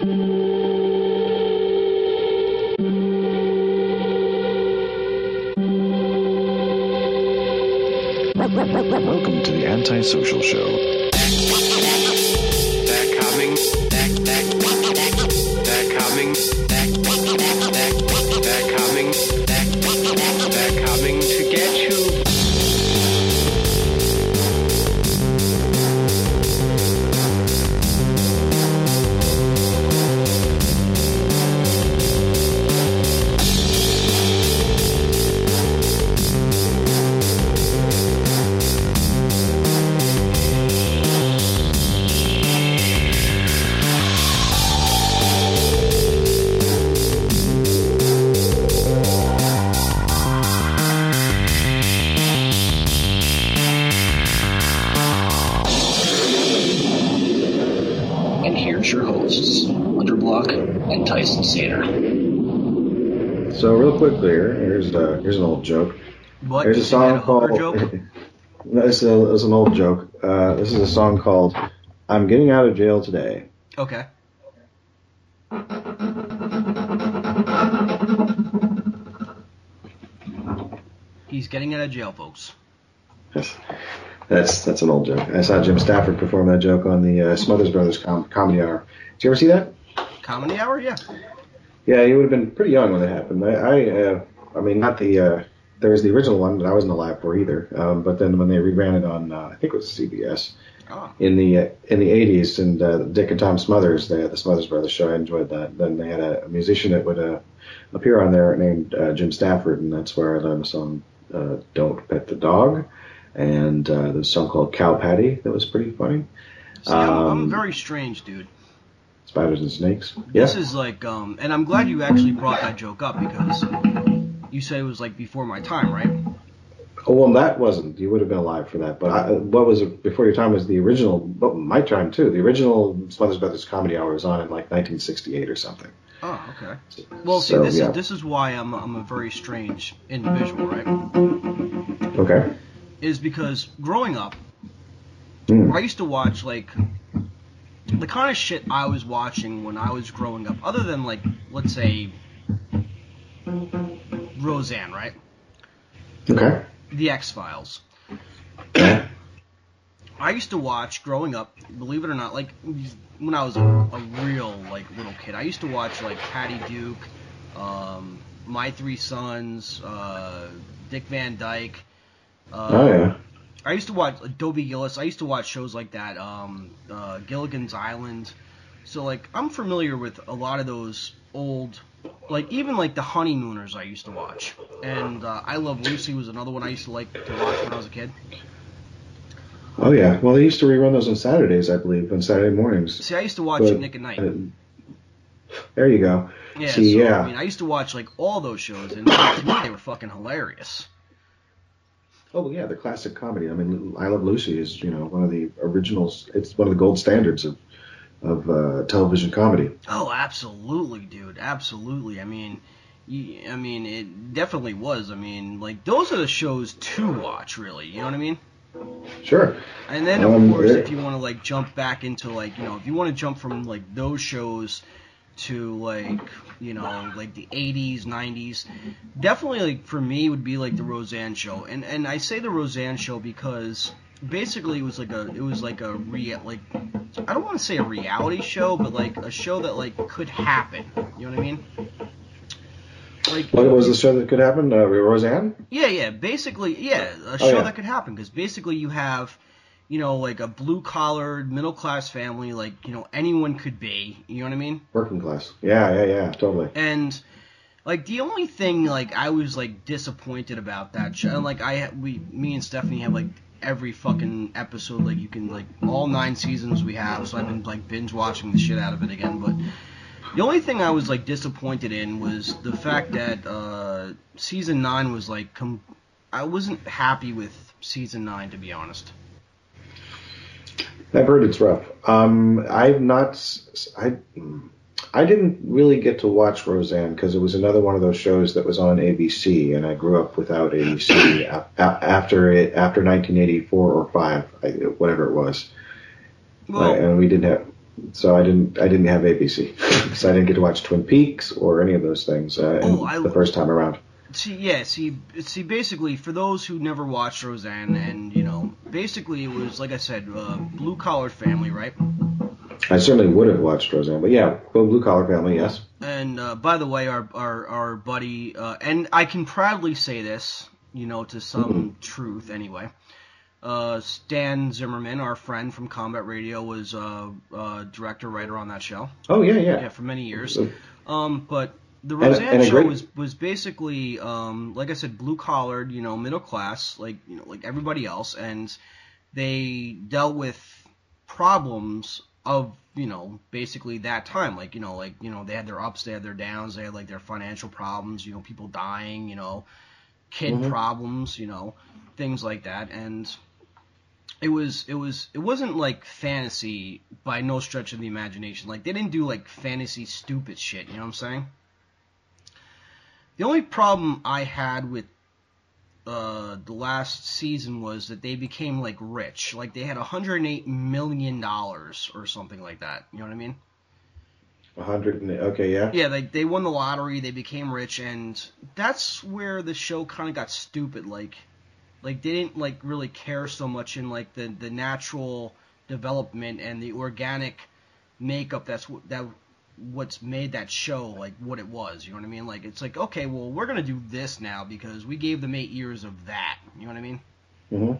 Welcome to the Antisocial Show. Song called. joke? no, this is, a, an old joke. Uh, this is a song called "I'm Getting Out of Jail Today." Okay. He's getting out of jail, folks. Yes. That's that's an old joke. I saw Jim Stafford perform that joke on the uh, Smothers Brothers com- Comedy Hour. Did you ever see that? Comedy hour, yeah. Yeah, he would have been pretty young when it happened. I, I, uh, I mean, not the. Uh, there was the original one that I wasn't alive for either. Um, but then when they reran it on, uh, I think it was CBS Oh. in the uh, in the 80s, and uh, Dick and Tom Smothers, they had the Smothers Brothers show. I enjoyed that. Then they had a, a musician that would uh, appear on there named uh, Jim Stafford, and that's where I learned the song uh, "Don't Pet the Dog," and uh, there's a song called "Cow Patty" that was pretty funny. See, I'm, I'm Um, very strange, dude. Spiders and snakes. Yeah. This is like, um, and I'm glad you actually brought that joke up because you said it was like before my time, right? Oh, well, that wasn't. You would have been alive for that. But I, what was before your time was the original. But my time too. The original Smothers Brothers Comedy Hour was on in like 1968 or something. Oh, okay. Well, see, So, this yeah. is this is why I'm I'm a very strange individual, right? Okay. Is because growing up, Hmm. I used to watch like the kind of shit I was watching when I was growing up, other than like let's say Roseanne, right? Okay. The X Files. I used to watch growing up, believe it or not, like when I was a, a real like little kid. I used to watch like Patty Duke, um, My Three Sons, uh, Dick Van Dyke. Uh, Oh yeah. I used to watch Dobie Gillis. I used to watch shows like that, um, uh, Gilligan's Island. So like I'm familiar with a lot of those old, like even like the Honeymooners I used to watch. And uh, I Love Lucy was another one I used to like to watch when I was a kid. Oh yeah. Well, they used to rerun those on Saturdays, I believe, on Saturday mornings. See, I used to watch But, Nick at Night. uh, there you go. Yeah, See, so yeah. I mean, I used to watch like all those shows, and to me they were fucking hilarious. Oh well, yeah, the classic comedy. I mean, I Love Lucy is you know one of the originals. It's one of the gold standards of of uh, television comedy. Oh, absolutely, dude, absolutely. I mean, I mean, it definitely was. I mean, like those are the shows to watch, really. You know what I mean? Sure. And then of Um, course, if you want to like jump back into like you know, if you want to jump from like those shows to like you know like the 80s 90s definitely like for me would be like the roseanne show and and i say the roseanne show because basically it was like a it was like a re like i don't want to say a reality show but like a show that like could happen you know what i mean like What was the show that could happen? Uh, Roseanne. yeah, yeah. Basically, yeah, a Oh, show yeah. that could happen because basically you have, you know, like a blue collar middle class family, like you know anyone could be. You know what I mean? Working class. Yeah, yeah, yeah. Totally. And like the only thing like I was like disappointed about that show, and like I we me and Stephanie have like every fucking episode like you can like all nine seasons we have, so I've been like binge watching the shit out of it again, but. The only thing I was like disappointed in was the fact that uh, season nine was like com- I wasn't happy with season nine to be honest. I've heard it's rough. Um, I've not. I. I didn't really get to watch Roseanne because it was another one of those shows that was on ABC, and I grew up without ABC after it after 1984 or five, I, whatever it was, Well, Uh, and we didn't have. so I didn't I didn't have ABC, so I didn't get to watch Twin Peaks or any of those things uh, Oh, I- the first time around. See, yeah, see, see, basically, for those who never watched Roseanne, and you know, basically, it was like I said, uh, blue collar family, right? I certainly would have watched Roseanne, but yeah, well, Blue Collar Family, yes. And uh, by the way, our our our buddy, uh, and I can proudly say this, you know, to some truth anyway. Uh, Stan Zimmerman, our friend from Combat Radio, was uh, uh, director writer on that show. Oh yeah, yeah. Yeah, for many years. Um, but the And a- Roseanne and a show great- was was basically, um, like I said, blue collared, you know, middle class, like you know, like everybody else, and they dealt with problems of you know basically that time. Like you know like you know they had their ups they had their downs they had like their financial problems you know people dying you know kid Mhm. problems you know things like that. And it was it was it wasn't like fantasy by no stretch of the imagination. Like they didn't do like fantasy stupid shit you know what i'm saying? The only problem i had with uh, the last season was that they became like rich. Like they had 108 million dollars or something like that. You know what I mean? Hundred. Okay, yeah. Yeah, like they won the lottery, they became rich, and that's where the show kind of got stupid. Like, like they didn't like really care so much in like the the natural development and the organic makeup. That's what that what's made that show like what it was. You know what I mean? Like it's like okay, well we're gonna do this now because we gave them eight years of that. You know what I mean? hmm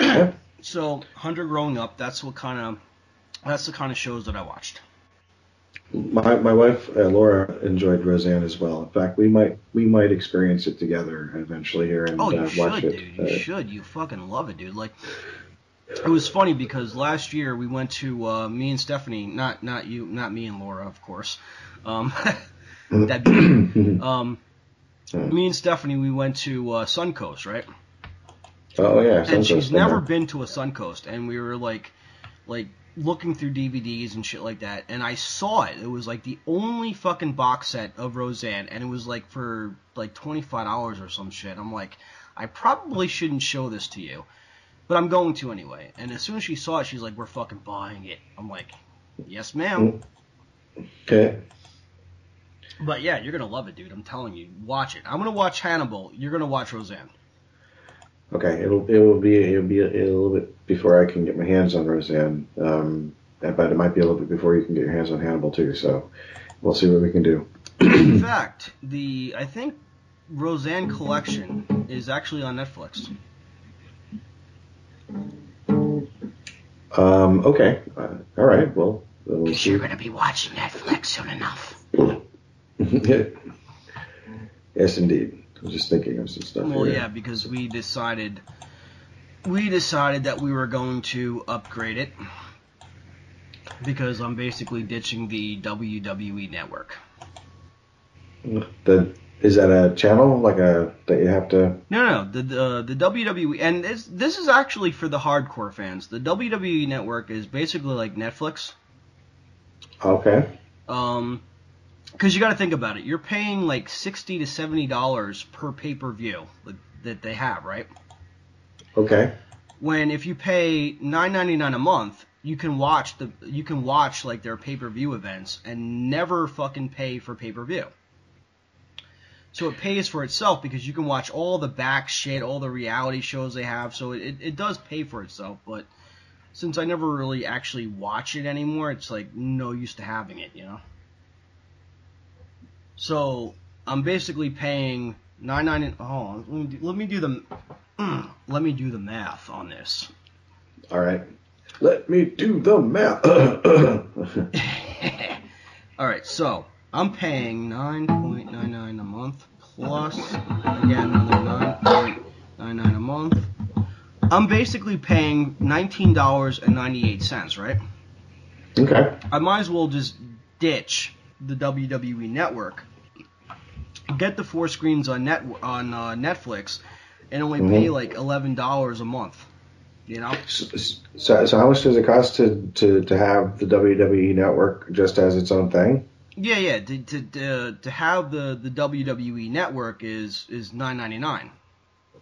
yeah. So, Hunter growing up, that's what kind of that's the kind of shows that I watched. My my wife uh, Laura enjoyed Roseanne as well. In fact, we might we might experience it together eventually here and Oh, you uh, watch should, it. dude. You Uh, should. You fucking love it, dude. Like, it was funny because last year we went to uh, me and Stephanie, not not you, not me and Laura, of course. Um, that um, me and Stephanie, we went to uh, Suncoast, right? oh yeah, and Suncoast she's been never been to a Suncoast, and we were like, like looking through DVDs and shit like that, and I saw it. It was like the only fucking box set of Roseanne, and it was like for like twenty five dollars or some shit. I'm like, I probably shouldn't show this to you, but I'm going to anyway. And as soon as she saw it, she's like, "We're fucking buying it." I'm like, "Yes, ma'am." Okay. But yeah, you're gonna love it, dude. I'm telling you, watch it. I'm gonna watch Hannibal. You're gonna watch Roseanne. Okay, it'll it will be it'll be a, a little bit before I can get my hands on Roseanne, um, but it might be a little bit before you can get your hands on Hannibal too. So we'll see what we can do. In fact, the I think Roseanne collection is actually on Netflix. Um, okay, uh, all right. Well, we'll Because you're gonna be watching Netflix soon enough. yes, indeed. I was just thinking of some stuff. Well, here. yeah, because we decided we decided that we were going to upgrade it because I'm basically ditching the WWE network. The is that a channel like a that you have to? No, no, the the, the WWE, and this, this is actually for the hardcore fans. The WWE network is basically like Netflix. Okay. Um, because you got to think about it. You're paying like sixty to seventy dollars per pay per view that, that they have, right? Okay. When if you pay nine ninety nine a month, you can watch the you can watch like their pay per view events and never fucking pay for pay per view. So it pays for itself because you can watch all the back shit, all the reality shows they have. So it, it does pay for itself. But since I never really actually watch it anymore, it's like no use to having it, you know. So I'm basically paying nine nine. Oh, let me do, let me do the mm, let me do the math on this. All right. Let me do the math. All right, so I'm paying nine point nine nine a month plus again another nine point nine nine a month. I'm basically paying nineteen dollars and ninety eight cents, right? okay. I might as well just ditch the WWE network, get the four screens on net on uh, Netflix, and only pay Mhm. like eleven dollars a month. You know? So, so how much does it cost to, to, to have the WWE network just as its own thing? Yeah, yeah. To to to, to have the, the WWE network is is nine ninety nine.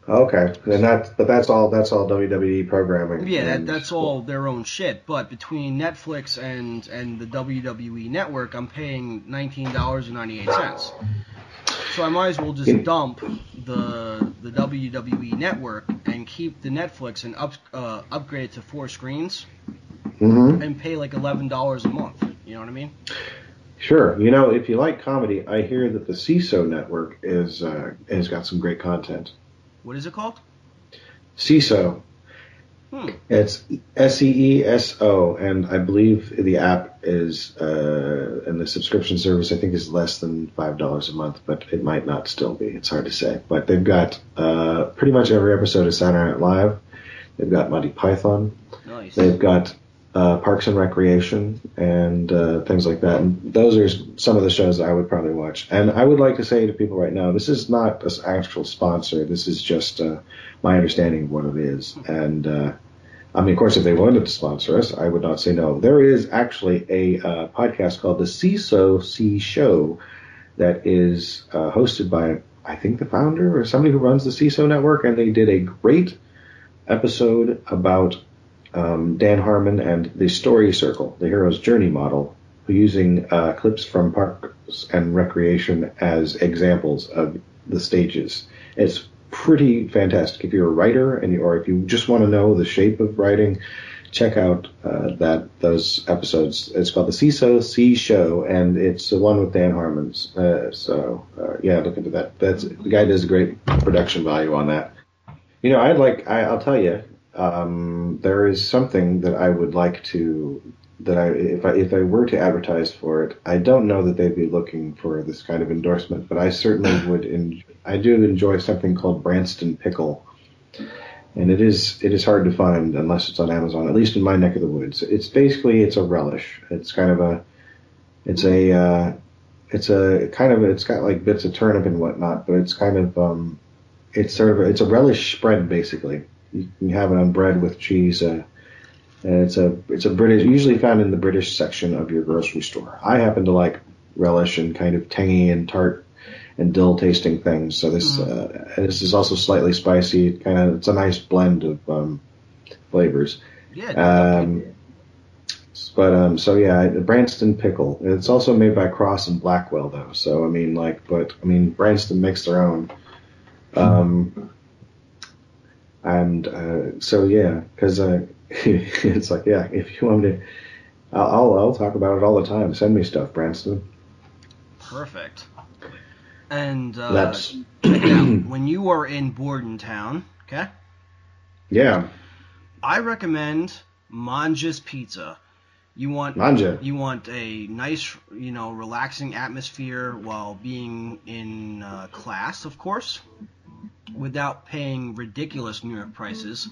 Okay, and that but that's all that's all WWE programming. Yeah, that, that's all their own shit. But between Netflix and and the WWE network, I'm paying nineteen dollars and ninety eight cents. So I might as well just dump the the WWE network and keep the Netflix and up uh, upgrade it to four screens Mhm. and pay like eleven dollars a month. You know what I mean? Sure. You know, if you like comedy, I hear that the Seeso network is uh, has got some great content. What is it called? Seeso. Hmm. It's S E E S O, and I believe the app is uh, and the subscription service I think is less than five dollars a month, but it might not still be. It's hard to say. But they've got uh, pretty much every episode of Saturday Night Live. They've got Monty Python. Nice. They've got uh, Parks and Recreation and uh, things like that. And those are some of the shows I would probably watch. And I would like to say to people right now, this is not an actual sponsor. This is just uh, my understanding of what it is. And uh, I mean, of course, if they wanted to sponsor us, I would not say no. There is actually a uh, podcast called the Seeso C Show that is uh, hosted by, I think, the founder or somebody who runs the Seeso network, and they did a great episode about um, Dan Harmon and the Story Circle, the hero's journey model, using uh, clips from Parks and Recreation as examples of the stages. It's pretty fantastic. If you're a writer and you, or if you just want to know the shape of writing, check out uh, that those episodes. It's called the Seeso C Show, and it's the one with Dan Harmon's. Uh, so uh, yeah, look into that. That's the guy does a great production value on that. You know, I'd like. I, I'll tell you, um, there is something that I would like to. That I, if I if I were to advertise for it, I don't know that they'd be looking for this kind of endorsement, but I certainly would. En- I do enjoy something called Branston Pickle, and it is it is hard to find unless it's on Amazon. At least in my neck of the woods, it's basically it's a relish. It's kind of a, it's a, uh, it's a kind of it's got like bits of turnip and whatnot, but it's kind of um, it's sort of it's a relish spread basically. You can have it on bread with cheese. Uh, and it's a it's a British usually found in the British section of your grocery store. I happen to like relish and kind of tangy and tart and dill tasting things. So this uh, this is also slightly spicy. Kind of it's a nice blend of um, flavors. Yeah. Um, but um, so yeah, the Branston pickle. It's also made by Crosse and Blackwell though. So I mean, like, but I mean, Branston makes their own. Um, and uh, so yeah, because uh, it's like yeah, if you want me to, I'll, I'll talk about it all the time. Send me stuff, Branston. Perfect. And uh, That's out. when you are in Bordentown, okay, yeah, I recommend Manja's Pizza. You want Manja. you want a nice, you know, relaxing atmosphere while being in uh, class, of course, without paying ridiculous New York prices.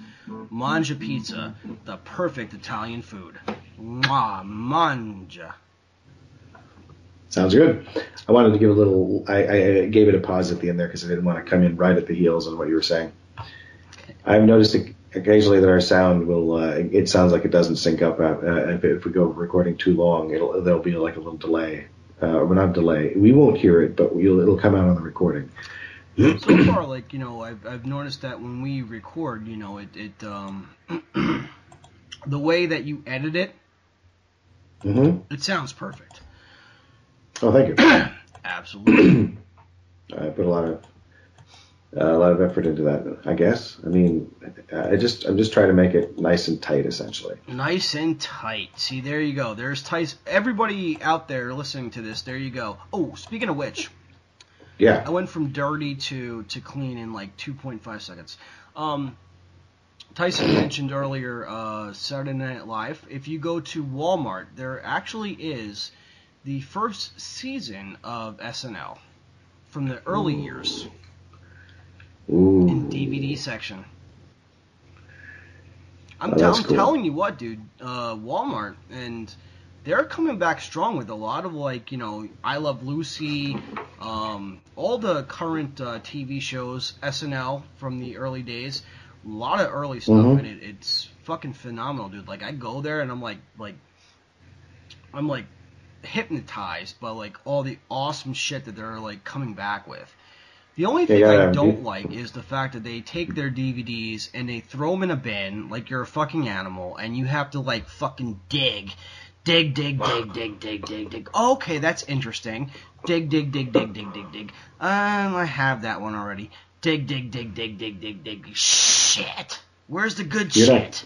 Manja Pizza, the perfect Italian food. Mwah, Manja. Sounds good. I wanted to give a little. I, I gave it a pause at the end there because I didn't want to come in right at the heels on what you were saying. I've noticed occasionally that our sound will. Uh, it sounds like it doesn't sync up. Uh, if, if we go recording too long, it'll there'll be like a little delay. Uh, or not delay. We won't hear it, but we'll, it'll come out on the recording. So far, like you know, I've I've noticed that when we record, you know, it it um the way that you edit it, hmm it sounds perfect. Oh, thank you. Absolutely. I put a lot of uh, a lot of effort into that. I guess. I mean, I just I'm just trying to make it nice and tight, essentially. nice and tight. See, there you go. There's tight. Everybody out there listening to this, there you go. Oh, speaking of which, Yeah. I went from dirty to to clean in like 2.5 seconds. Um, Tyson mentioned earlier uh, Saturday Night Live. If you go to Walmart, there actually is the first season of SNL from the early years Ooh. in DVD section. I'm, Oh, that's I'm cool. telling you what, dude. Uh, Walmart and they're coming back strong with a lot of like you know I Love Lucy, um, all the current uh, TV shows, SNL from the early days. A lot of early stuff, Mhm. and it, it's fucking phenomenal, dude. Like I go there and I'm like like I'm like hypnotized by like all the awesome shit that they're like coming back with. The only thing gotta I don't D- like is the fact that they take their DVDs and they throw them in a bin like you're a fucking animal, and you have to like fucking dig, dig, dig, dig, dig, dig, dig, dig. Okay, that's interesting. Dig, dig, dig, dig, dig, dig, dig. Um, I have that one already. Dig, dig, dig, dig, dig, dig, dig. Shit. Where's the good You're not- shit?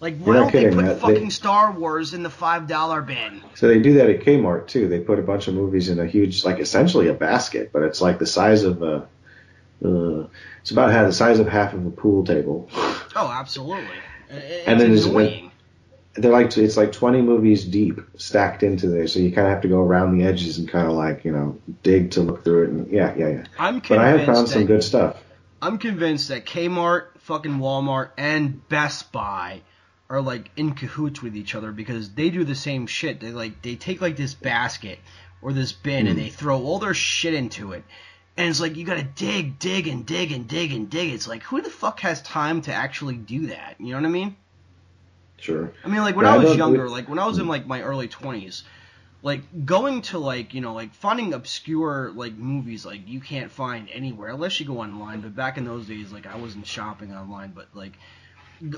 Like, you're why not don't they put that- fucking they- Star Wars in the five dollar bin? So they do that at Kmart too. They put a bunch of movies in a huge, like essentially a basket, but it's like the size of a. Uh, it's about half the size of half of a pool table. Oh, absolutely. It's And then there's-. They're like it's like twenty movies deep stacked into there, so you kind of have to go around the edges and kind of like you know dig to look through it. And yeah, yeah, yeah. I'm But I have found some good stuff. I'm convinced that Kmart, fucking Walmart, and Best Buy are like in cahoots with each other because they do the same shit. They like they take like this basket or this bin and hmm. they throw all their shit into it. And it's like you gotta dig, dig, and dig, and dig, and dig. It's like who the fuck has time to actually do that? You know what I mean? Sure. I mean, like when Yeah, I I was don't- younger, like when I was in like my early twenties, like going to like you know like finding obscure like movies like you can't find anywhere unless you go online. But back in those days, like I wasn't shopping online, but like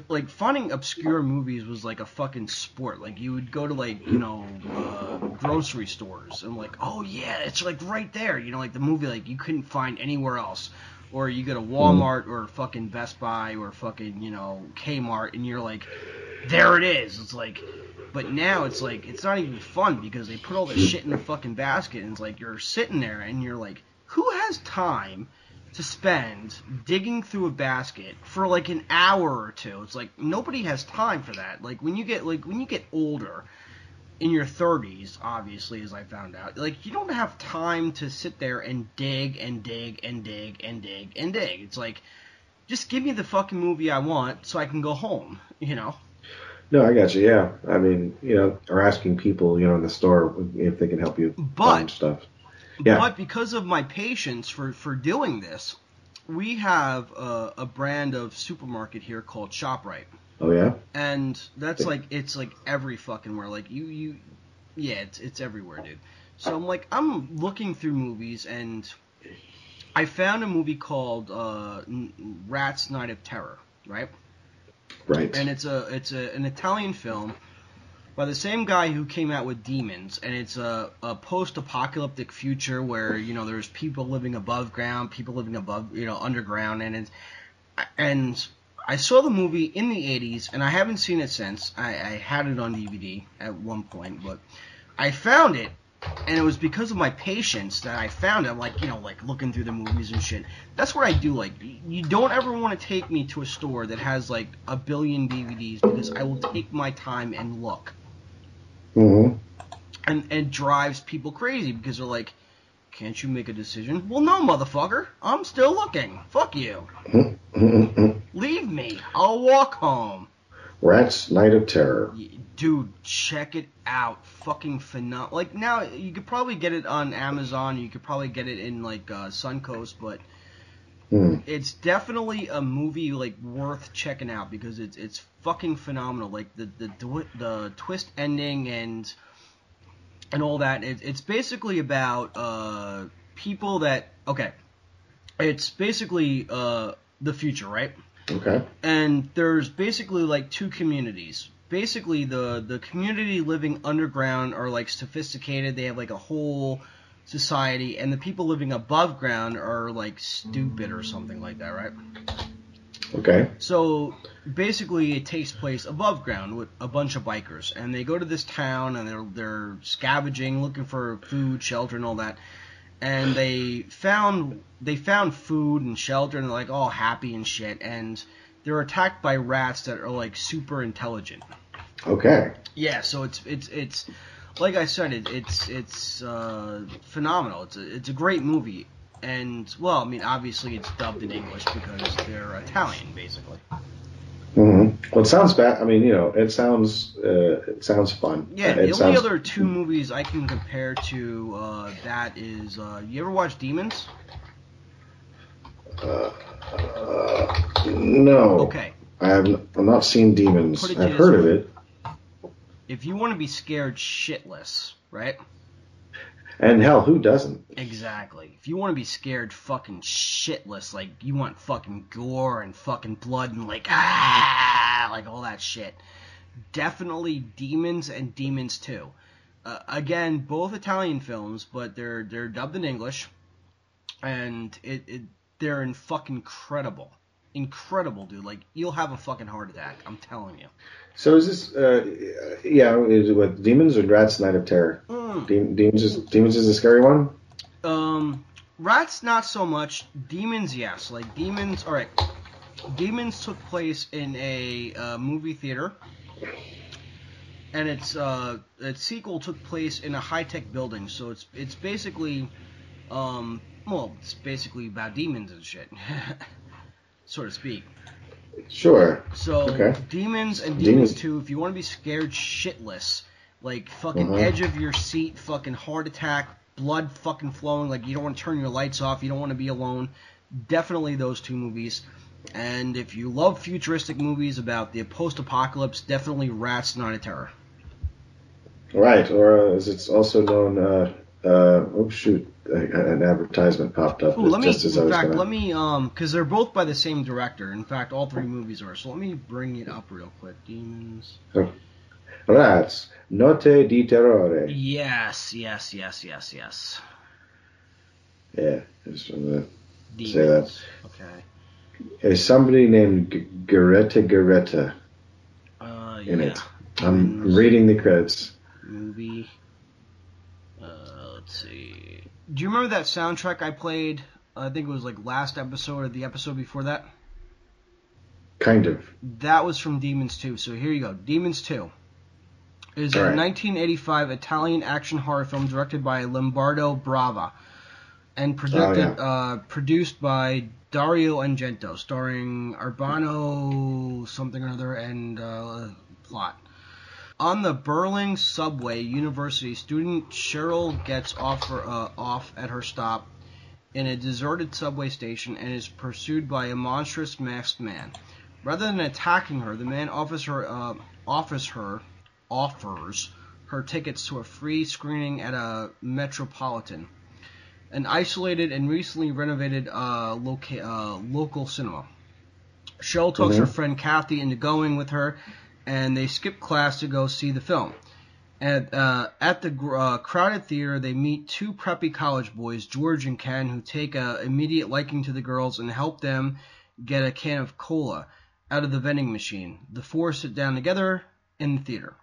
like finding obscure movies was like a fucking sport. Like you would go to like you know uh, grocery stores and like oh yeah, it's like right there. You know like the movie like you couldn't find anywhere else. Or you go to hmm. Walmart or fucking Best Buy or fucking you know Kmart and you're like there it is. It's like, but now it's like it's not even fun because they put all this shit in the fucking basket, and it's like you're sitting there and you're like, who has time to spend digging through a basket for like an hour or two? It's like nobody has time for that. Like when you get like when you get older. In your 30s, obviously, as I found out, like you don't have time to sit there and dig and dig and dig and dig and dig. It's like, just give me the fucking movie I want so I can go home. You know. No, I got you. Yeah, I mean, you know, or asking people, you know, in the store if they can help you But- find stuff. Yeah. But because of my patience for, for doing this, we have a, a brand of supermarket here called ShopRite. Oh yeah. And that's like it's like every fucking where. Like you you yeah, it's it's everywhere, dude. So I'm like I'm looking through movies and I found a movie called uh, Rats Night of Terror, right? Right. and it's a it's a, an Italian film by the same guy who came out with Demons, and it's a, a post-apocalyptic future where you know there's people living above ground, people living above you know underground, and it's and I saw the movie in the '80s, and I haven't seen it since. I, I had it on DVD at one point, but I found it. And it was because of my patience that I found it. Like, you know, like looking through the movies and shit. That's what I do. Like, you don't ever want to take me to a store that has like a billion DVDs because I will take my time and look. hmm And and it drives people crazy because they're like, can't you make a decision? Well, no, motherfucker. I'm still looking. Fuck you. Leave me. I'll walk home. Rats Night of Terror. Dude, check it out. Fucking phenomenal. Like now, you could probably get it on Amazon. You could probably get it in like uh, Suncoast, but Hmm. it's definitely a movie like worth checking out because it's it's fucking phenomenal. Like the the the, the twist ending and and all that. It, it's basically about uh, people that okay. It's basically uh, the future, right? Okay. and there's basically like two communities. Basically, the the community living underground are like sophisticated. They have like a whole society, and the people living above ground are like stupid or something like that, right? Okay. So basically, it takes place above ground with a bunch of bikers, and they go to this town and they're they're scavenging, looking for food, shelter, and all that. And they found they found food and shelter, and they're like all happy and shit. And they're attacked by rats that are like super intelligent. Okay. Yeah, so it's it's it's like I said, it, it's it's uh, phenomenal. It's a it's a great movie, and well, I mean, obviously it's dubbed in English because they're Italian, basically. Mm-hmm. Well, it sounds bad. I mean, you know, it sounds uh, it sounds fun. Yeah, the it only sounds, other two movies I can compare to uh, that is, uh, you ever watch Demons? Uh, no. Okay, I have. I've not seen Demons. Put it to I've heard of it. if you want to be scared shitless, right? And hell, who doesn't? Exactly. If you want to be scared fucking shitless, like you want fucking gore and fucking blood and like ah, like all that shit, definitely Demons and Demons 2. Uh, again, both Italian films, but they're they're dubbed in English, and it, it they're in fucking incredible, incredible, dude. Like you'll have a fucking heart attack. I'm telling you. So is this? Uh, yeah, is it what Demons or Rats Night of Terror? Mm. De- Demons is Demons is the scary one. Um, rats not so much. Demons, yes. Like demons. All right. Demons took place in a uh, movie theater, and its uh, its sequel took place in a high tech building. So it's it's basically, um, well, it's basically about demons and shit, so to speak. Sure. So Okay. demons and Demons. demons two. If you want to be scared shitless, like fucking Mhm. edge of your seat, fucking heart attack, blood fucking flowing, like you don't want to turn your lights off, you don't want to be alone. Definitely those two movies. And if you love futuristic movies about the post-apocalypse, definitely Rats Night of Terror. Right, or uh, as it's also known. Uh, uh, oh shoot, an advertisement popped up Ooh, let me, just as I in was fact, gonna. let me, um, because they're both by the same director. In fact, all three movies are. So let me bring it up real quick. Demons. Rats, Notte di Terrore. Yes, yes, yes, yes, yes. Yeah, just Demons. Say that. Okay. Is somebody named G- Greta Greta Uh, in yeah. it? I'm reading the credits. movie. Let's see. Do you remember that soundtrack I played? I think it was like last episode or the episode before that. Kind of. That was from Demons 2. So here you go. Demons 2 is a All right. 1985 Italian action horror film directed by Lamberto Bava and produced, Oh, uh, produced by Dario Argento, starring Urbano something or other and uh, plot. On the Berlin subway, university student Cheryl gets off, her, uh, off at her stop in a deserted subway station and is pursued by a monstrous masked man. Rather than attacking her, the man offers her uh, offers her offers her tickets to a free screening at a Metropolitan, an isolated and recently renovated uh, loca- uh, local cinema. Cheryl talks her Mhm. friend Kathy into going with her, and they skip class to go see the film. At, uh, at the uh, crowded theater, they meet two preppy college boys, George and Ken, who take a immediate liking to the girls and help them get a can of cola out of the vending machine. The four sit down together in the theater.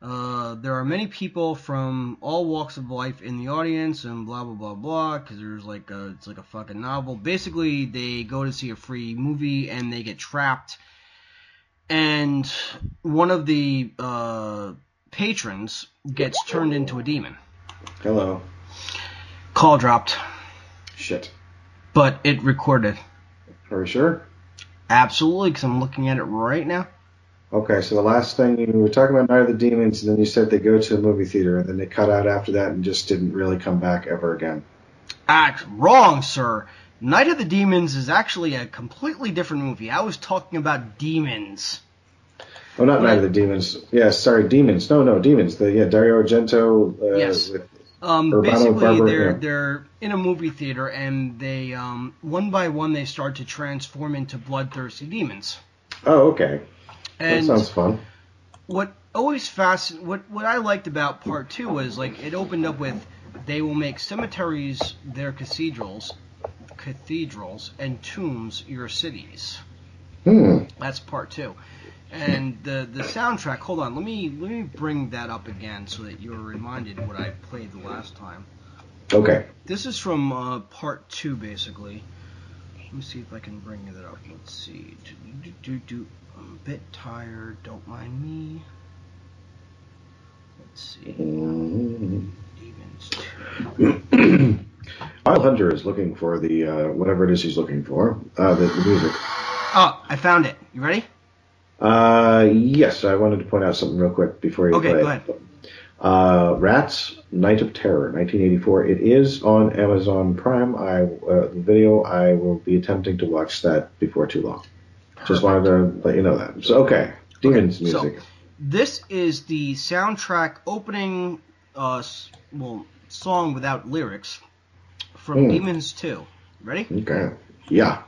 Uh, there are many people from all walks of life in the audience, and blah blah blah blah. Because there's like a, it's like a fucking novel. Basically, they go to see a free movie and they get trapped. And one of the uh, patrons gets turned into a demon. Hello. Call dropped, Shit. but it recorded. Are you sure? Absolutely, because I'm looking at it right now. Okay, so the last thing you were talking about Night of the Demons, and then you said they go to a movie theater, and then they cut out after that and just didn't really come back ever again. Act wrong, sir. Night of the Demons is actually a completely different movie. I was talking about demons. Oh, not. Night of the Demons. Yeah, sorry, Demons. No, no, Demons. The yeah, Dario Argento. Uh, Yes. Um, Urbano basically, Barber, they're yeah. they're in a movie theater, and they um, one by one they start to transform into bloodthirsty demons. oh, okay. That And sounds fun. what always fasc what what I liked about part two was like it opened up with they will make cemeteries their cathedrals, cathedrals and tombs your cities. Hmm. That's part two. And the the soundtrack. Hold on, let me let me bring that up again so that you're reminded what I played the last time. Okay. This is from uh, part two, basically. Let me see if I can bring that up. Let's see. Do, do, do, do. I'm a bit tired. Don't mind me. Let's see. Mm. Demons 2. Wild Hunter is looking for the uh, whatever it is he's looking for. Uh, the, the music. Oh, I found it. You ready? Uh, yes, I wanted to point out something real quick before you Okay, play. go ahead. Uh, Rats, Night of Terror, 1984. It is on Amazon Prime. I uh, the video. I will be attempting to watch that before too long. Just wanted to let you know that. So okay, Demons so- music. So This is the soundtrack opening, uh, well, song without lyrics from Hmm. Demons 2. Ready? Okay. Yeah.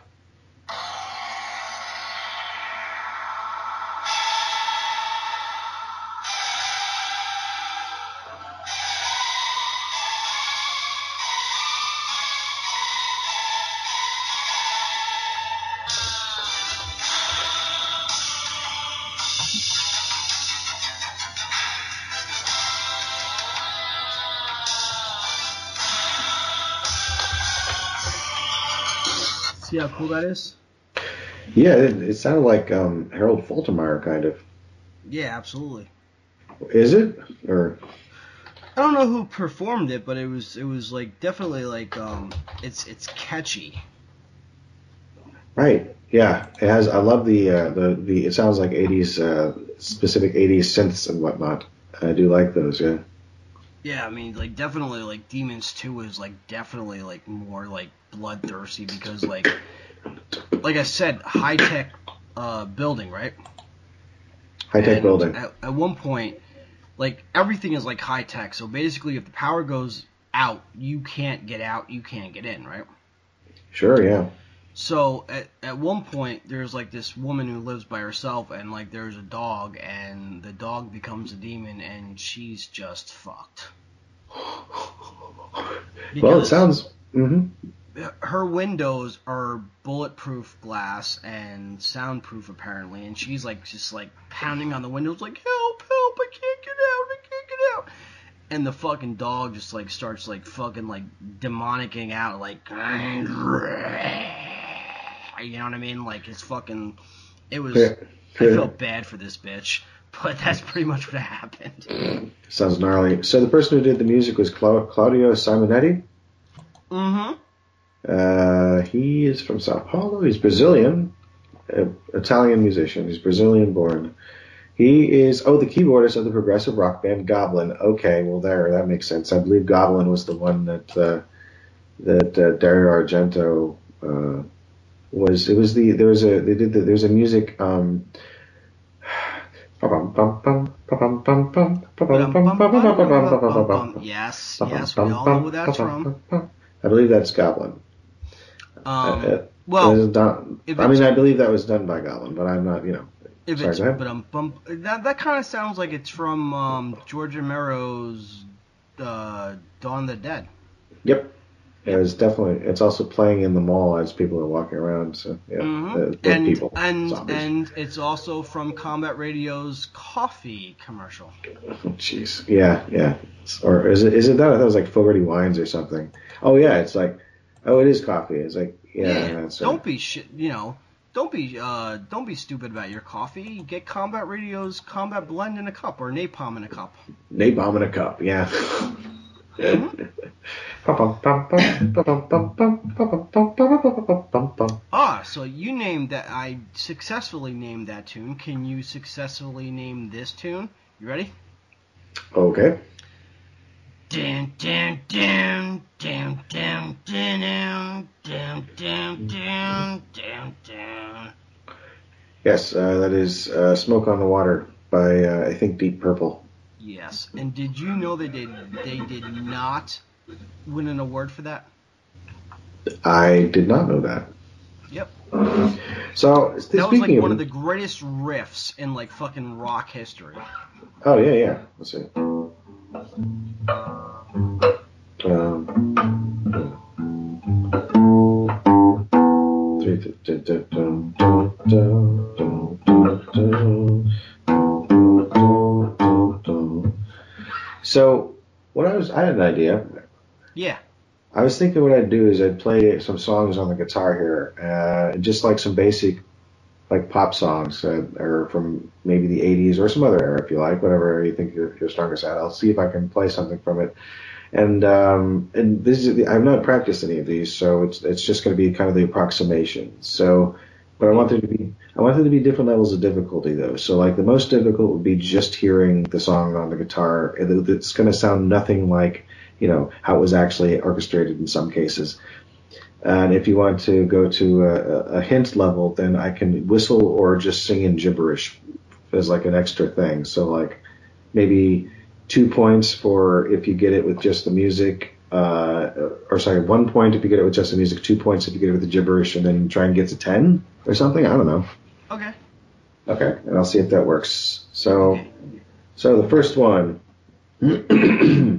Cool that is? Yeah, it, it sounded like um, Harold Faltermeyer, kind of. Yeah, absolutely. Is it? Or I don't know who performed it, but it was it was like definitely like um it's it's catchy. right? Yeah, it has. I love the uh, the the. It sounds like '80s uh, specific '80s synths and whatnot. I do like those. Yeah. Yeah, I mean like definitely like Demons 2 is like definitely like more like bloodthirsty because like like I said, high tech uh building, right? High tech building. At, at one point, like everything is like high tech. So basically, if the power goes out, you can't get out, you can't get in, right? Sure. Yeah. So at, at one point, there's like this woman who lives by herself, and like there's a dog, and the dog becomes a demon, and she's just fucked. Well, it Because sounds. hmm her windows are bulletproof glass and soundproof apparently, and she's like just like pounding on the windows, like help, help, I can't get out, I can't get out. And the fucking dog just like starts like fucking like demonicking out, like you know what I mean? Like it's fucking. It was. Yeah. I felt bad for this bitch, but that's pretty much what happened. Sounds gnarly. So the person who did the music was Cla- Claudio Simonetti. Mm-hmm. Uh, he is from Sao Paulo. He's Brazilian, Italian musician. He's Brazilian born. He is oh the keyboardist of the progressive rock band Goblin. Okay, well there that makes sense. I believe Goblin was the one that uh, that uh, Dario Argento uh, was. It was the there was a they did the, there's a music. Um, Yes, yes, we all know where that's from. I believe that's Goblin. Um, Uh, well, it was I mean, I believe that was done by Goblin, but I'm not, you know. If Sorry, it's but um, bum, that that kind of sounds like it's from um, George Romero's uh, Dawn of the Dead. Yep. Yeah, it's definitely. It's also playing in the mall as people are walking around. So yeah, Mhm. uh, dead and people, and zombies. and it's also from Combat Radio's coffee commercial. Oh, Jeez. Yeah, yeah. Or is it? Is it that? I thought it was like Fogarty Wines or something. Oh yeah, it's like. Oh, it is coffee. It's like yeah. that's don't right. be shit. You know, don't be uh, don't be stupid about your coffee. Get Combat Radio's Combat Blend in a cup or Napalm in a cup. Napalm in a cup. Yeah. Ah, so you named that. I successfully named that tune. Can you successfully name this tune? You ready? okay. Dun, dun, dun, dun, dun, dun, dun, dun, dun, dun, dun. Yes, uh, that is uh, "Smoke on the Water" by uh, I think Deep Purple. Yes, and did you know they did they did not win an award for that? I did not know that. Yep. So that speaking was like of one of the greatest riffs in like fucking rock history. Oh yeah, yeah. Let's see. Um, so what I was, I had an idea. Yeah. I was thinking what I'd do is I'd play some songs on the guitar here, uh, just like some basic, like pop songs, uh, or from maybe the '80s or some other era if you like, whatever you think you're, you're strongest at. I'll see if I can play something from it. And um, and this is I've not practiced any of these, so it's it's just going to be kind of the approximation. So, but I want there to be I want there to be different levels of difficulty though. So like the most difficult would be just hearing the song on the guitar. It- It's going to sound nothing like you know how it was actually orchestrated in some cases. And if you want to go to a, a hint level, then I can whistle or just sing in gibberish as like an extra thing. So like maybe two points for if you get it with just the music. Uh, or sorry, one point if you get it with just the music, two points if you get it with the gibberish, and then try and get to ten or something. I don't know. Okay. Okay, and I'll see if that works. So, Okay. so the first one.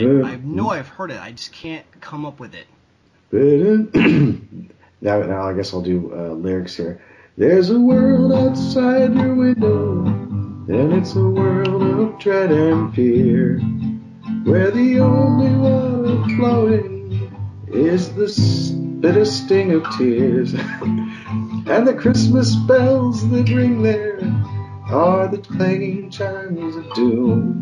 I've heard it. mm, I know I've heard it. I just can't come up with it. now, now I guess I'll do uh, lyrics here. There's a world outside your window, and it's a world of dread and fear, where the only water flowing is the bitter sting of tears, and the Christmas bells that ring there are the clanging chimes of doom.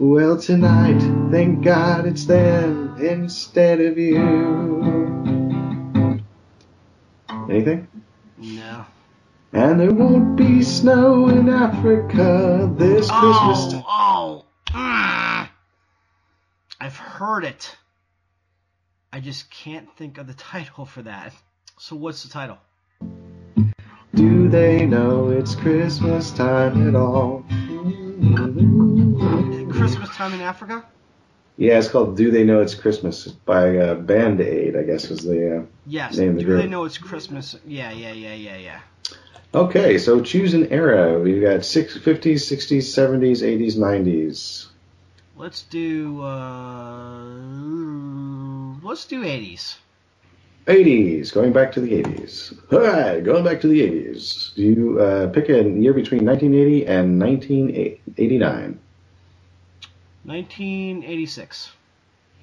Well, tonight, thank God it's them instead of you. Anything? No. And there won't be snow in Africa this Christmas Oh, time. oh. mm. I've heard it. I just can't think of the title for that. So what's the title? Do they know it's Christmas time at all? Christmas time in Africa? Yeah, it's called Do They Know It's Christmas by uh, Band Aid, I guess was the. Uh... Yes. Name of the group. Do they know it's Christmas? Yeah, yeah, yeah, yeah, yeah. Okay, so choose an era. We've got six, 50s, 60s, 70s, 80s, 90s. Let's do uh let's do 80s. 80s, going back to the 80s. All right, going back to the 80s. Do you uh, pick a year between 1980 and 1989? 1986.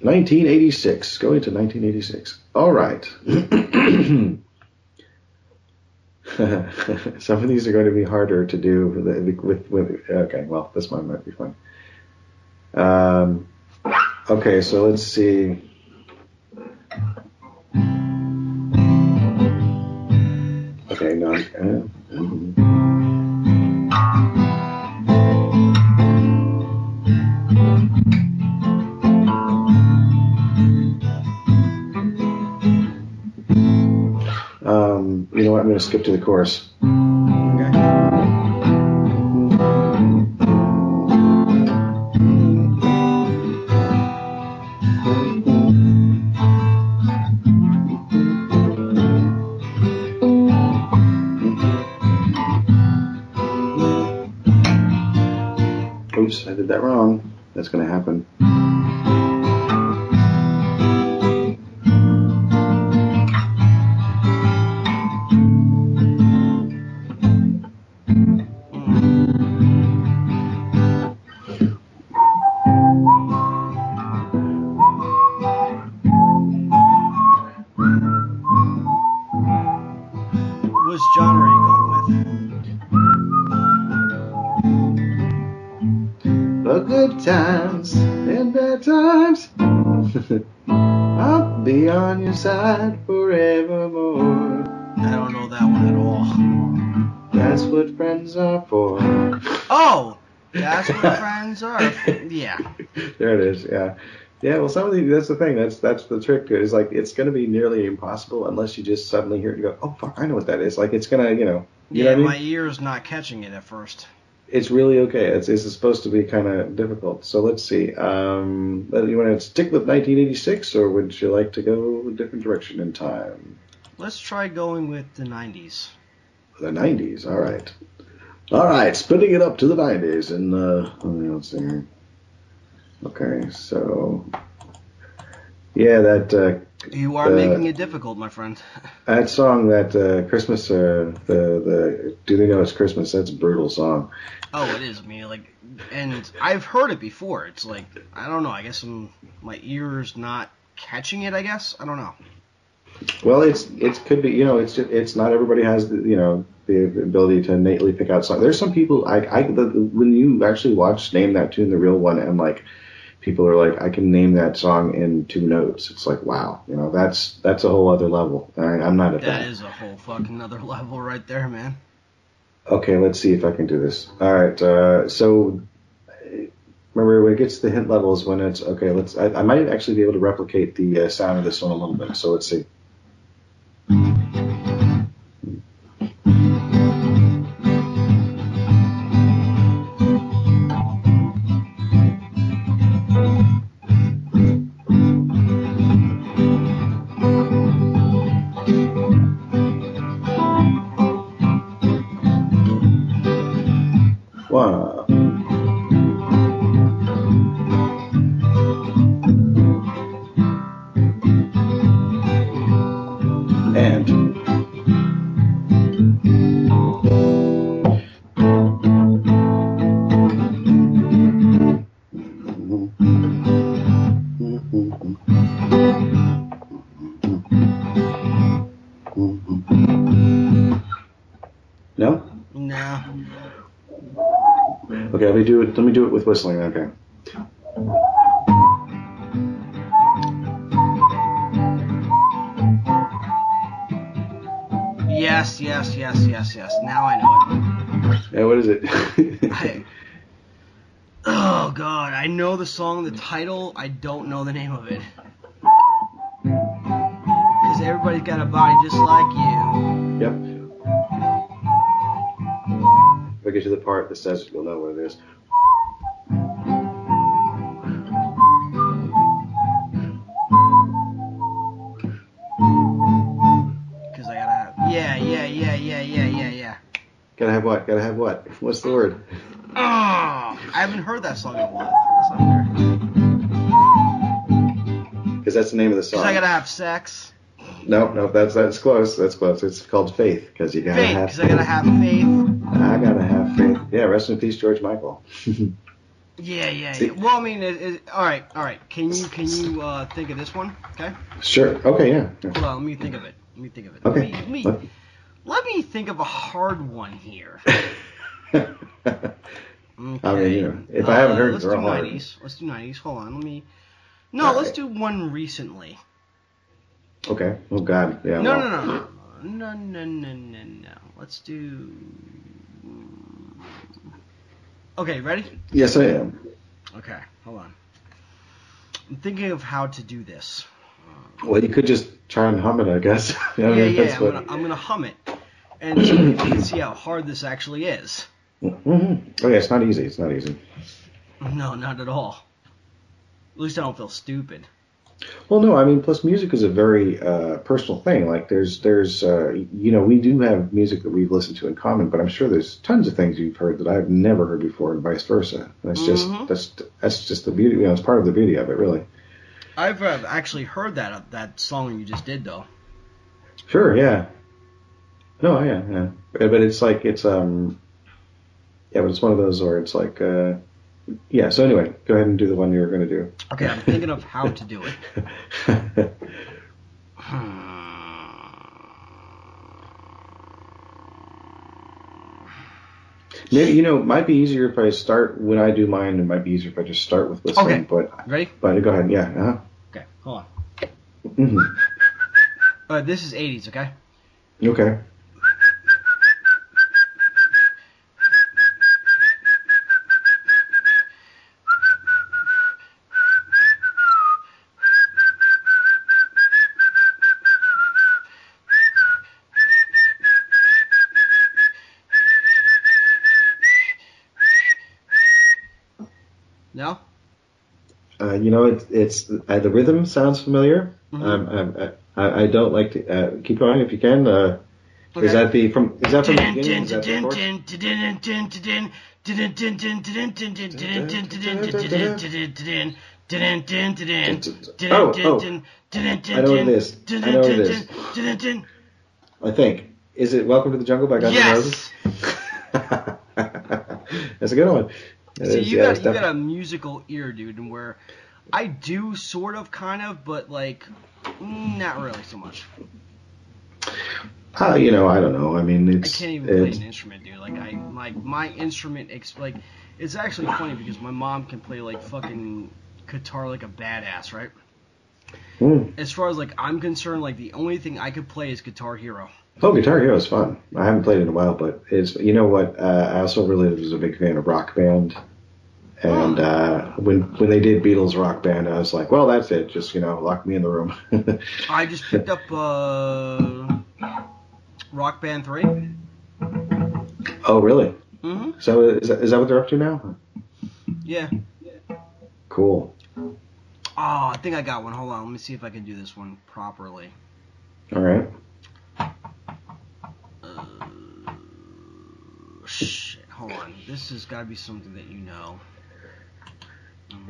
1986, going to 1986. All right. Some of these are going to be harder to do with, with, with okay, well, this one might be fun. Um, okay, so let's see. Okay, no. Uh, um, going to skip to the chorus. Yeah, yeah. Well, some of the that's the thing. That's that's the trick. Is like it's going to be nearly impossible unless you just suddenly hear it and go, "Oh fuck, I know what that is." Like it's gonna, you know, you yeah, know what I my mean? ear's not catching it at first. It's really okay. It's it's supposed to be kind of difficult. So let's see. Um, uh, you want to stick with 1986, or would you like to go a different direction in time? Let's try going with the 90s. The 90s. All right. All right. Splitting it up to the 90s. And uh, let's see. here. Okay. So, yeah, that uh, You are Uh, making it difficult, my friend. That song, that uh, Christmas, uh, the the Do They Know It's Christmas? That's a brutal song. Oh, it is me. Like, and I've heard it before. It's like I don't know. I guess I'm, my ears not catching it. I guess I don't know. Well, it's it could be you know it's just, it's not everybody has the you know the ability to innately pick out songs. There's some people I I the, when you actually watch Name That Tune, the real one, and like people are like I can name that song in two notes. It's like wow, you know that's that's a whole other level. I, I'm not at That that. is a whole fucking other level right there, man. Okay, let's see if I can do this. All right, uh, so remember when it gets to the hint levels when it's okay. Let's I, I might actually be able to replicate the uh, sound of this one a little bit. So let's see. No. No. Okay, let me do it. Let me do it with whistling. Okay. Yes, yes, yes, yes, yes. Now I know it. Yeah, what is it? I, oh god, I know the song, the title. I don't know the name of it. Because everybody's got a body just like you. yep. Get to the part that says, you'll know what it is. Because I gotta have. Yeah, yeah, yeah, yeah, yeah, yeah, yeah. Gotta have what? Gotta have what? What's the word? Oh, I haven't heard that song in a while. That's not fair. Because that's the name of the song. Because I gotta have sex. No, no, that's that's close. That's close. It's called Faith. Because you gotta Faith, have. because I gotta have faith. I gotta have faith. Yeah, rest in peace, George Michael. Yeah, yeah, See- yeah. Well, I mean, it, it, all right, all right. Can you can you uh, think of this one? Okay. sure. Okay. Yeah. Hold on. Let me think of it. Let me think of it. Okay. Let me, let me, let me think of a hard one here. I mean, you know, if I haven't heard it, let's they're do all hard. 90s. Let's do 90s. Hold on. Let me. No, All let's right. do one recently. Okay. Oh God. Yeah. No, well. no, no, no, no, no, no, no. Let's do. Okay, ready? Yes, I am. Okay, hold on. I'm thinking of how to do this. Well, you could just try and hum it, I guess. yeah, yeah, yeah. I'm, gonna, I'm, gonna, hum it, and so you can see how hard this actually is. Mm-hmm. Oh yeah, it's not easy. It's not easy. No, not at all. At least I don't feel stupid. Well, no, I mean, plus music is a very uh, personal thing. Like, there's, there's, uh, you know, we do have music that we've listened to in common, but I'm sure there's tons of things you've heard that I've never heard before, and vice versa. That's just, Mhm. that's, that's just the beauty. You know, it's part of the beauty of it, really. I've uh, actually heard that that song you just did though. Sure, yeah. No, yeah, yeah. But but it's like it's um, yeah, but it's one of those where it's like uh, yeah. So anyway, go ahead and do the one you were going to do. Okay, I'm thinking of how to do it. Maybe you know, it might be easier if I start when I do mine. It might be easier if I just start with whistling. Okay. But Ready? but go ahead. Yeah. Uh-huh. Okay, hold on. Mm-hmm. Uh, this is 80s, okay? Okay. you know, it's uh, the rhythm sounds familiar. Mm-hmm. Um, um uh, I, I, don't like to uh, keep going if you can. Uh, okay. Is that the from? Is that from the beginning? Is that the Oh, oh. I know. I know. I think. Is it Welcome to the Jungle by Guns N' Roses? That's a good one. See, you, yeah, got, you got a musical ear, dude, and where I do sort of, kind of, but like, mm, not really so much. Uh, you know, I don't know. I mean, it's. I can't even play an instrument, dude. Like I, like my instrument, ex- like it's actually funny because my mom can play like fucking guitar like a badass, right? Hmm. As far as like I'm concerned, like the only thing I could play is Guitar Hero. Oh, Guitar Hero is fun. I haven't played it in a while, but it's you know what? Uh, I also really was a big fan of Rock Band, and uh, when when they did Beatles Rock Band, I was like, well, that's it. Just you know, lock me in the room. I just picked up uh, Rock Band Three. oh, really? Mm-hmm. So is that, is that what they're up to now? Yeah. Cool. Oh, I think I got one. Hold on, let me see if I can do this one properly. All right. Shit, hold on. This has got to be something that you know.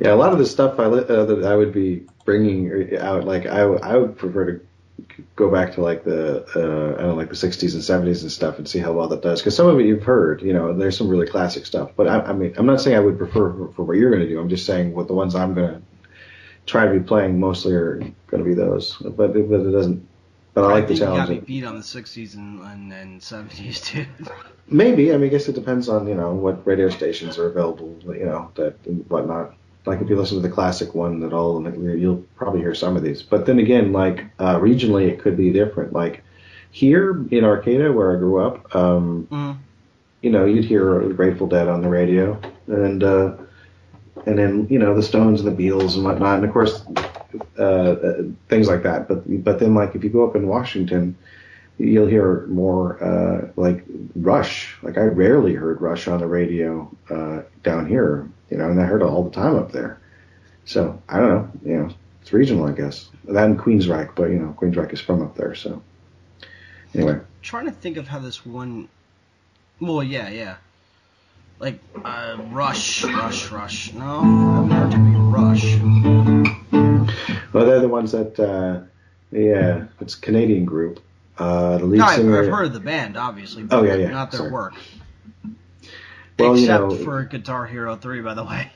Yeah, a lot of the stuff I uh, that I would be bringing out, like I, w- I would prefer to go back to like the uh, I don't know, like the '60s and '70s and stuff and see how well that does. Because some of it you've heard, you know, there's some really classic stuff. But I, I mean, I'm not saying I would prefer for, for what you're going to do. I'm just saying what the ones I'm going to try to be playing mostly are going to be those. But it, but it doesn't. But I like the challenge. you got me beat on the 60s and, and, and 70s, too. Maybe. I mean, I guess it depends on you know what radio stations are available, you know, that and whatnot. Like if you listen to the classic one, that all you'll probably hear some of these. But then again, like uh, regionally, it could be different. Like here in Arcata, where I grew up, um, Mhm. you know, you'd hear Grateful Dead on the radio, and uh, and then you know the Stones and the Beatles and whatnot, and of course uh, uh, things like that. But but then like if you go up in Washington, you'll hear more uh, like Rush. Like I rarely heard Rush on the radio uh, down here, you know, and I heard it all the time up there. So I don't know, you know, it's regional, I guess. That and Queensryche, but you know, Queensryche is from up there, so anyway. trying to think of how this one. Well, yeah, yeah. Like, uh, Rush, Rush, Rush. No, I've never to be Rush. Well, they're the ones that, uh, yeah, it's a Canadian group. Uh, the lead No, I've, singer. I've heard of the band, obviously, but Oh, yeah, yeah, not their sorry. work. Well, you Except know- for Guitar Hero 3, by the way.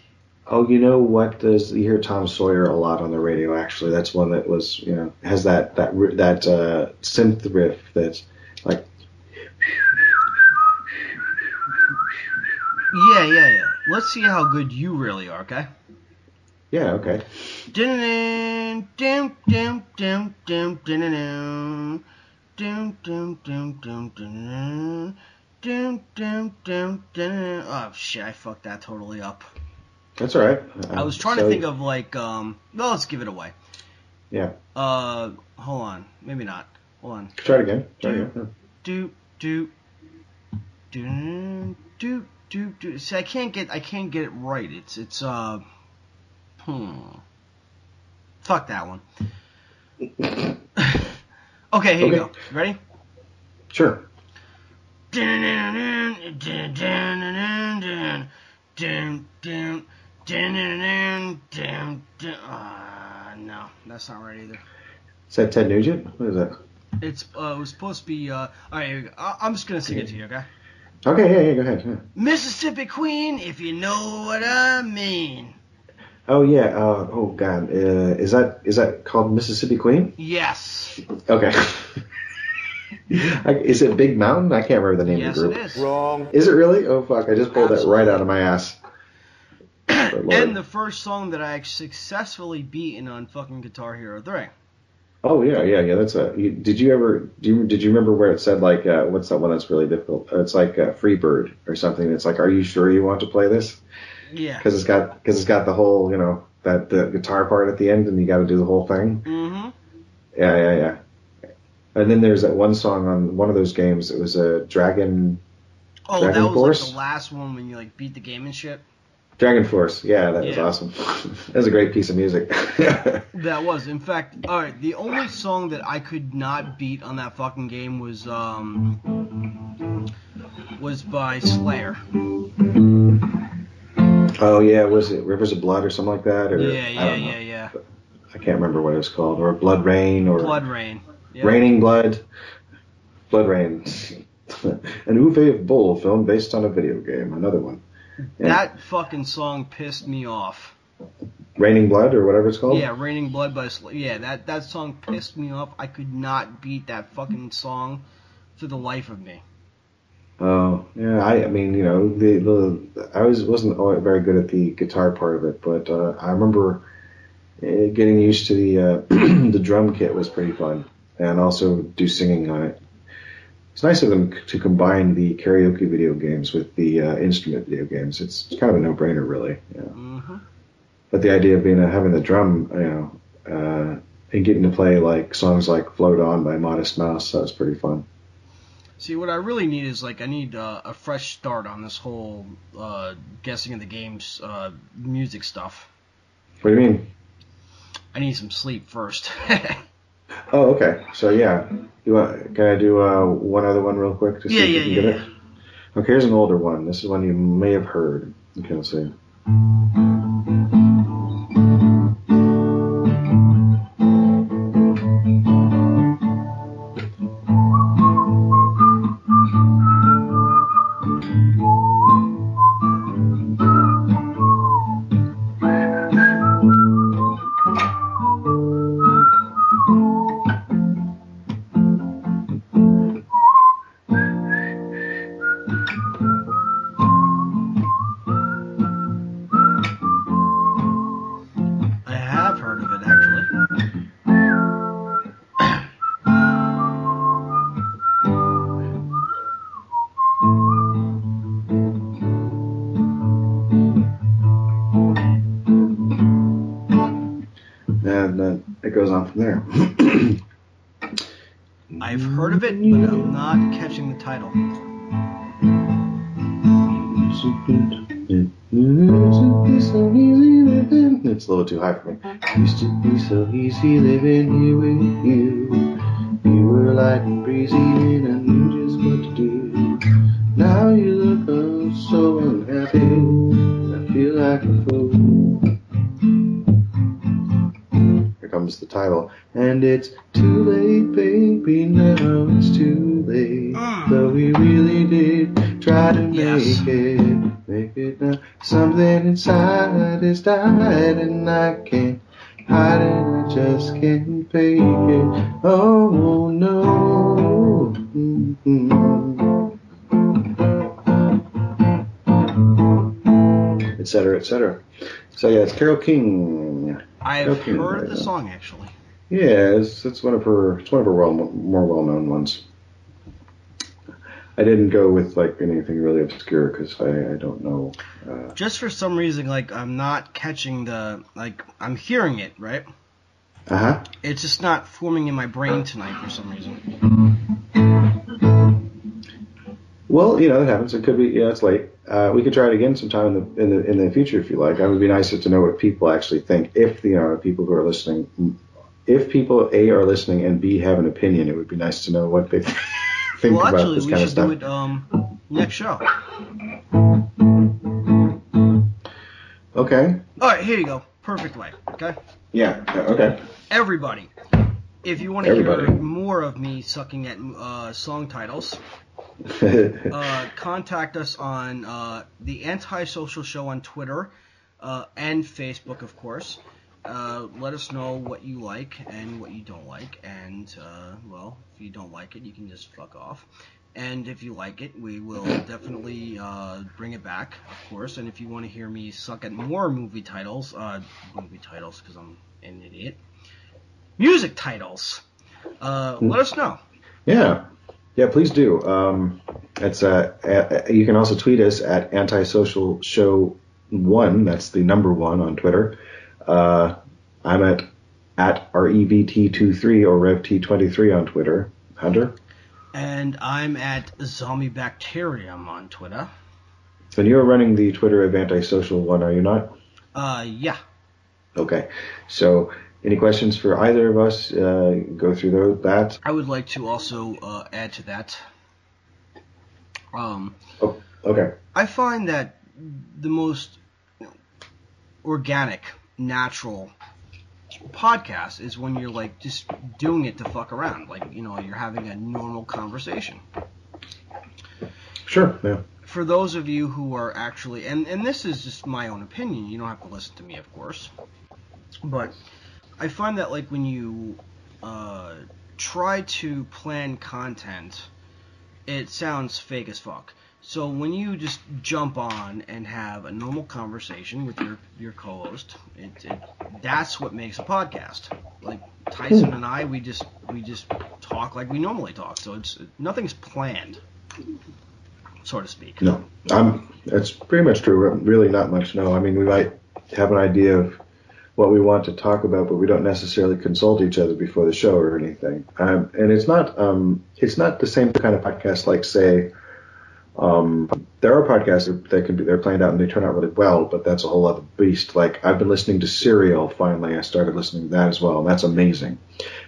Oh, you know what? Does you hear Tom Sawyer a lot on the radio? Actually, that's one that was you know has that that that uh, synth riff that's like Yeah, yeah, yeah. Let's see how good you really are, okay? yeah okay Dun, dun, dun, dun. Oh shit! I fucked that totally up. That's all right. I was trying so to think of like, um, well, let's give it away. Yeah. Uh, hold on. Maybe not. Hold on. Try it again. Try do, it again. Do do do do do do. See, I can't get I can't get it right. It's it's uh, hmm. Fuck that one. okay, here okay. you go. Ready? Sure. Ah, no, that's not right either. Is that Ted Nugent? What is that? It's uh, it was supposed to be. Uh, all right, here we go. I- I'm just gonna sing it to you, okay? Okay, yeah, yeah, go ahead. yeah. Mississippi Queen, if you know what I mean. Oh yeah. Uh, oh God. Uh, is that is that called Mississippi Queen? Yes. Okay. I, is it Big Mountain? I can't remember the name Yes, of the it group. is. Wrong. Is it really? Oh fuck! I just pulled that right out of my ass. And the first song that I successfully beaten on fucking Guitar Hero 3. Oh yeah, yeah, yeah. That's a. You, did you ever? Do you, did you remember where it said like uh, what's that one that's really difficult? Uh, it's like uh, Freebird or something. It's like, are you sure you want to play this? Yeah. Because it's got because it's got the whole you know that the guitar part at the end, and you got to do the whole thing. Mm-hmm. Yeah, yeah, yeah. And then there's that one song on one of those games. It was a Dragon Oh, Dragon that was Force? like the last one when you like beat the game and shit. Dragon Force. Yeah, that was awesome. that was a great piece of music. That was, in fact, all right. The only song that I could not beat on that fucking game was um was by Slayer. Oh yeah, was it Rivers of Blood or something like that? Or Yeah, I yeah, don't know. yeah, yeah. I can't remember what it was called, or Blood Rain, or Blood Rain. Yeah. Raining Blood. Blood Rains, An Uwe Boll film based on a video game. Another one. Yeah. That fucking song pissed me off. Raining Blood or whatever it's called. Yeah, Raining Blood by Sl- yeah, that that song pissed me off. I could not beat that fucking song for the life of me. Oh yeah, I, I mean you know the, the I was wasn't very good at the guitar part of it, but uh, I remember uh, getting used to the uh, the drum kit was pretty fun, and also do singing on it. It's nice of them to combine the karaoke video games with the uh, instrument video games. It's kind of a no brainer, really. Yeah. hmm But the idea of being uh, having the drum, you know, uh, and getting to play like songs like "Float On" by Modest Mouse, that was pretty fun. See, what I really need is like I need uh, a fresh start on this whole uh, guessing of the games uh, music stuff. What do you mean? I need some sleep first. Oh, okay. So yeah, you want? Can I do uh, one other one real quick? To see yeah, if you can yeah, get yeah. it? Okay, here's an older one. This is one you may have heard. Okay, let's see. And uh, it goes on from there. I've heard of it, but I'm not catching the title. It's a little too high for me. Used to be so easy living here with you. You were light and breezy and I knew just what to do. Now you look oh, so unhappy. I feel like a fool. Title. And it's too late, baby. Now it's too late. Mm. Though we really did try to make it. Make it now. Something inside has died and I can't hide it. I just can't fake it. Oh no. Mm-hmm. Et cetera, et cetera. So yeah, it's Carole King. I've Okay, heard of the right. song actually. Yeah, it's, it's one of her. It's one of her well, more well-known ones. I didn't go with like anything really obscure because I, I don't know. Uh, Just for some reason, like I'm not catching the like I'm hearing it right. uh huh. It's just not forming in my brain tonight for some reason. Well, you know that happens. It could be. Yeah, it's late. Uh, we could try it again sometime in the in the in the future if you like. It would be nicer to know what people actually think. If you know people who are listening, if people a are listening and b have an opinion, it would be nice to know what they think well, about actually, this kind of stuff. Actually, we should do it um next show. Okay. All right, here you go. Perfect way. Okay. Yeah, Okay. Everybody, if you want to hear more of me sucking at uh, song titles, uh, contact us on uh, the Antisocial Show on Twitter uh, and Facebook, of course. Uh, let us know what you like and what you don't like, and uh, well, if you don't like it, you can just fuck off. And if you like it, we will definitely uh, bring it back, of course. And if you want to hear me suck at more movie titles, uh, movie titles, because I'm an idiot, music titles, uh, let us know. Yeah, yeah, please do. Um, it's uh, uh, you can also tweet us at antisocial show one. That's the number one on Twitter. Uh, I'm at at revt23 or revt23 on Twitter. Hunter. And I'm at Zombie Bacterium on Twitter. And you're running the Twitter of antisocial one, are you not? Uh, yeah. Okay. So any questions for either of us? Uh, go through those, that. I would like to also uh, add to that. Um, Oh, okay. I find that the most organic, natural podcast is when you're like just doing it to fuck around, like you know you're having a normal conversation. Sure. Yeah. For those of you who are actually, and and this is just my own opinion, you don't have to listen to me, of course, but I find that like when you uh, try to plan content, it sounds fake as fuck. So when you just jump on and have a normal conversation with your your co-host, it, it that's what makes a podcast. Like Tyson and I, we just we just talk like we normally talk. So it's nothing's planned, so to speak. No, I'm. That's pretty much true. Really, not much. No, I mean we might have an idea of what we want to talk about, but we don't necessarily consult each other before the show or anything. Um, and it's not. Um, it's not the same kind of podcast like say. Um, there are podcasts that can be they're planned out and they turn out really well, but that's a whole other beast. Like I've been listening to Serial. Finally, I started listening to that as well, and that's amazing.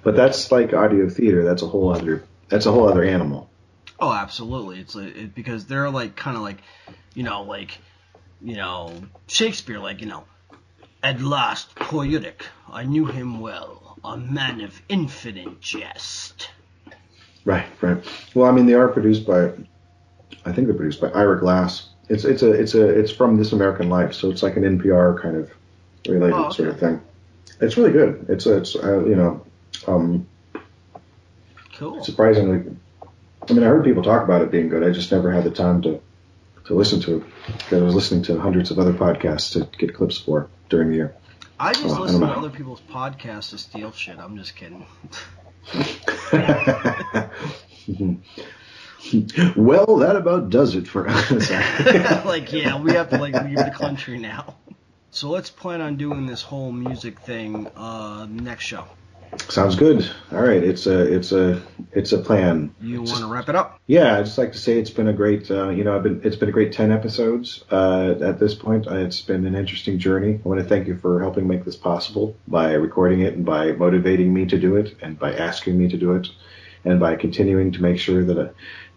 But that's like audio theater. That's a whole other. That's a whole other animal. Oh, absolutely. It's like, it, because they're like kind of like, you know, like, you know, Shakespeare, like you know, at last, poor poetic. I knew him well, a man of infinite jest. Right, right. Well, I mean, they are produced by, I think they're produced by Ira Glass. It's it's a it's a it's from This American Life, so it's like an NPR kind of related Oh, okay. sort of thing. It's really good. It's it's uh, you know, um, Cool. surprisingly. I mean, I heard people talk about it being good. I just never had the time to to listen to because I was listening to hundreds of other podcasts to get clips for during the year. I just Oh, I listen to other people's podcasts to steal shit. I'm just kidding. well, that about does it for us. like, yeah, we have to like leave the country now. So let's plan on doing this whole music thing uh, next show. Sounds good. All right, it's a it's a it's a plan. You want to wrap it up? Yeah, I'd just like to say it's been a great, uh, you know, I've been it's been a great ten episodes uh, at this point. Uh, it's been an interesting journey. I want to thank you for helping make this possible by recording it and by motivating me to do it and by asking me to do it and by continuing to make sure that uh,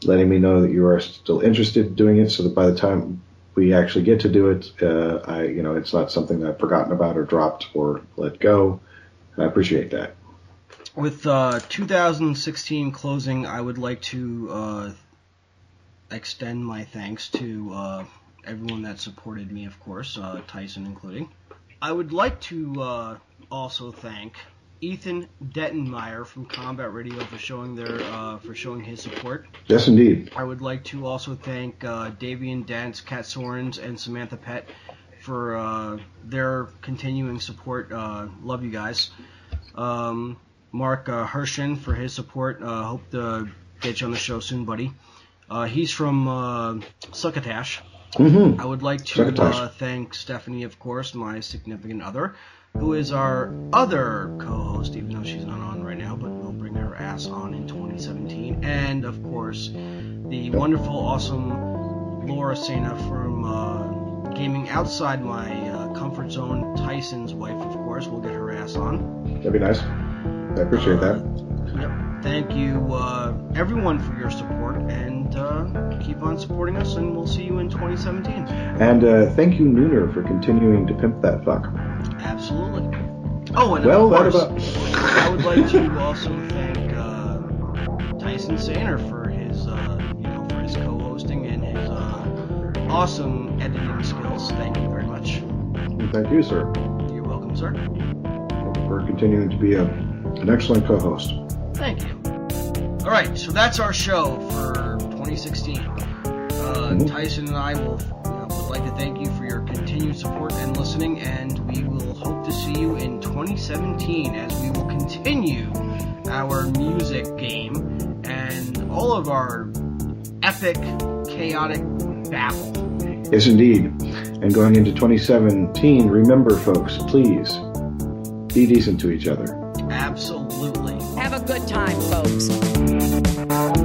letting me know that you are still interested in doing it, so that by the time we actually get to do it, uh, I you know it's not something that I've forgotten about or dropped or let go. I appreciate that. With uh, 2016 closing, I would like to uh, extend my thanks to uh, everyone that supported me, of course, uh, Tyson including. I would like to uh, also thank Ethan Dettenmeyer from Combat Radio for showing their uh, for showing his support. Yes, indeed. I would like to also thank uh, Davian Dance, Kat Sorens, and Samantha Pett for uh, their continuing support. Uh, love you guys. Um, Mark uh, Hershen for his support. Uh, hope to get you on the show soon, buddy. Uh, he's from uh, Succotash. hmm I would like to uh, thank Stephanie, of course, my significant other, who is our other co-host, even though she's not on right now, but we'll bring her ass on in 2017. And of course, the wonderful, awesome Laura Sena from uh, Gaming Outside My uh, Comfort Zone, Tyson's wife, of course. We'll get her ass on. That'd be nice. I appreciate that. Yep. Thank you, uh, everyone, for your support, and uh, keep on supporting us, and we'll see you in 2017. And uh, thank you, Nooner, for continuing to pimp that fuck. Absolutely. Oh, and Well, of course, about- I would like to also thank uh, Tyson Saner for his, uh, you know, for his co-hosting and his uh, awesome editing skills. Thank you very much. Thank you, sir, You're welcome, sir. for continuing to be a, an excellent co-host. Thank you. All right, so that's our show for 2016. Uh, Mhm. Tyson and I will you know, would like to thank you for your continued support and listening, and we will hope to see you in 2017 as we will continue our music game and all of our epic, chaotic babble. Yes, indeed. And going into 2017, remember, folks, please be decent to each other. Absolutely. Have a good time, folks.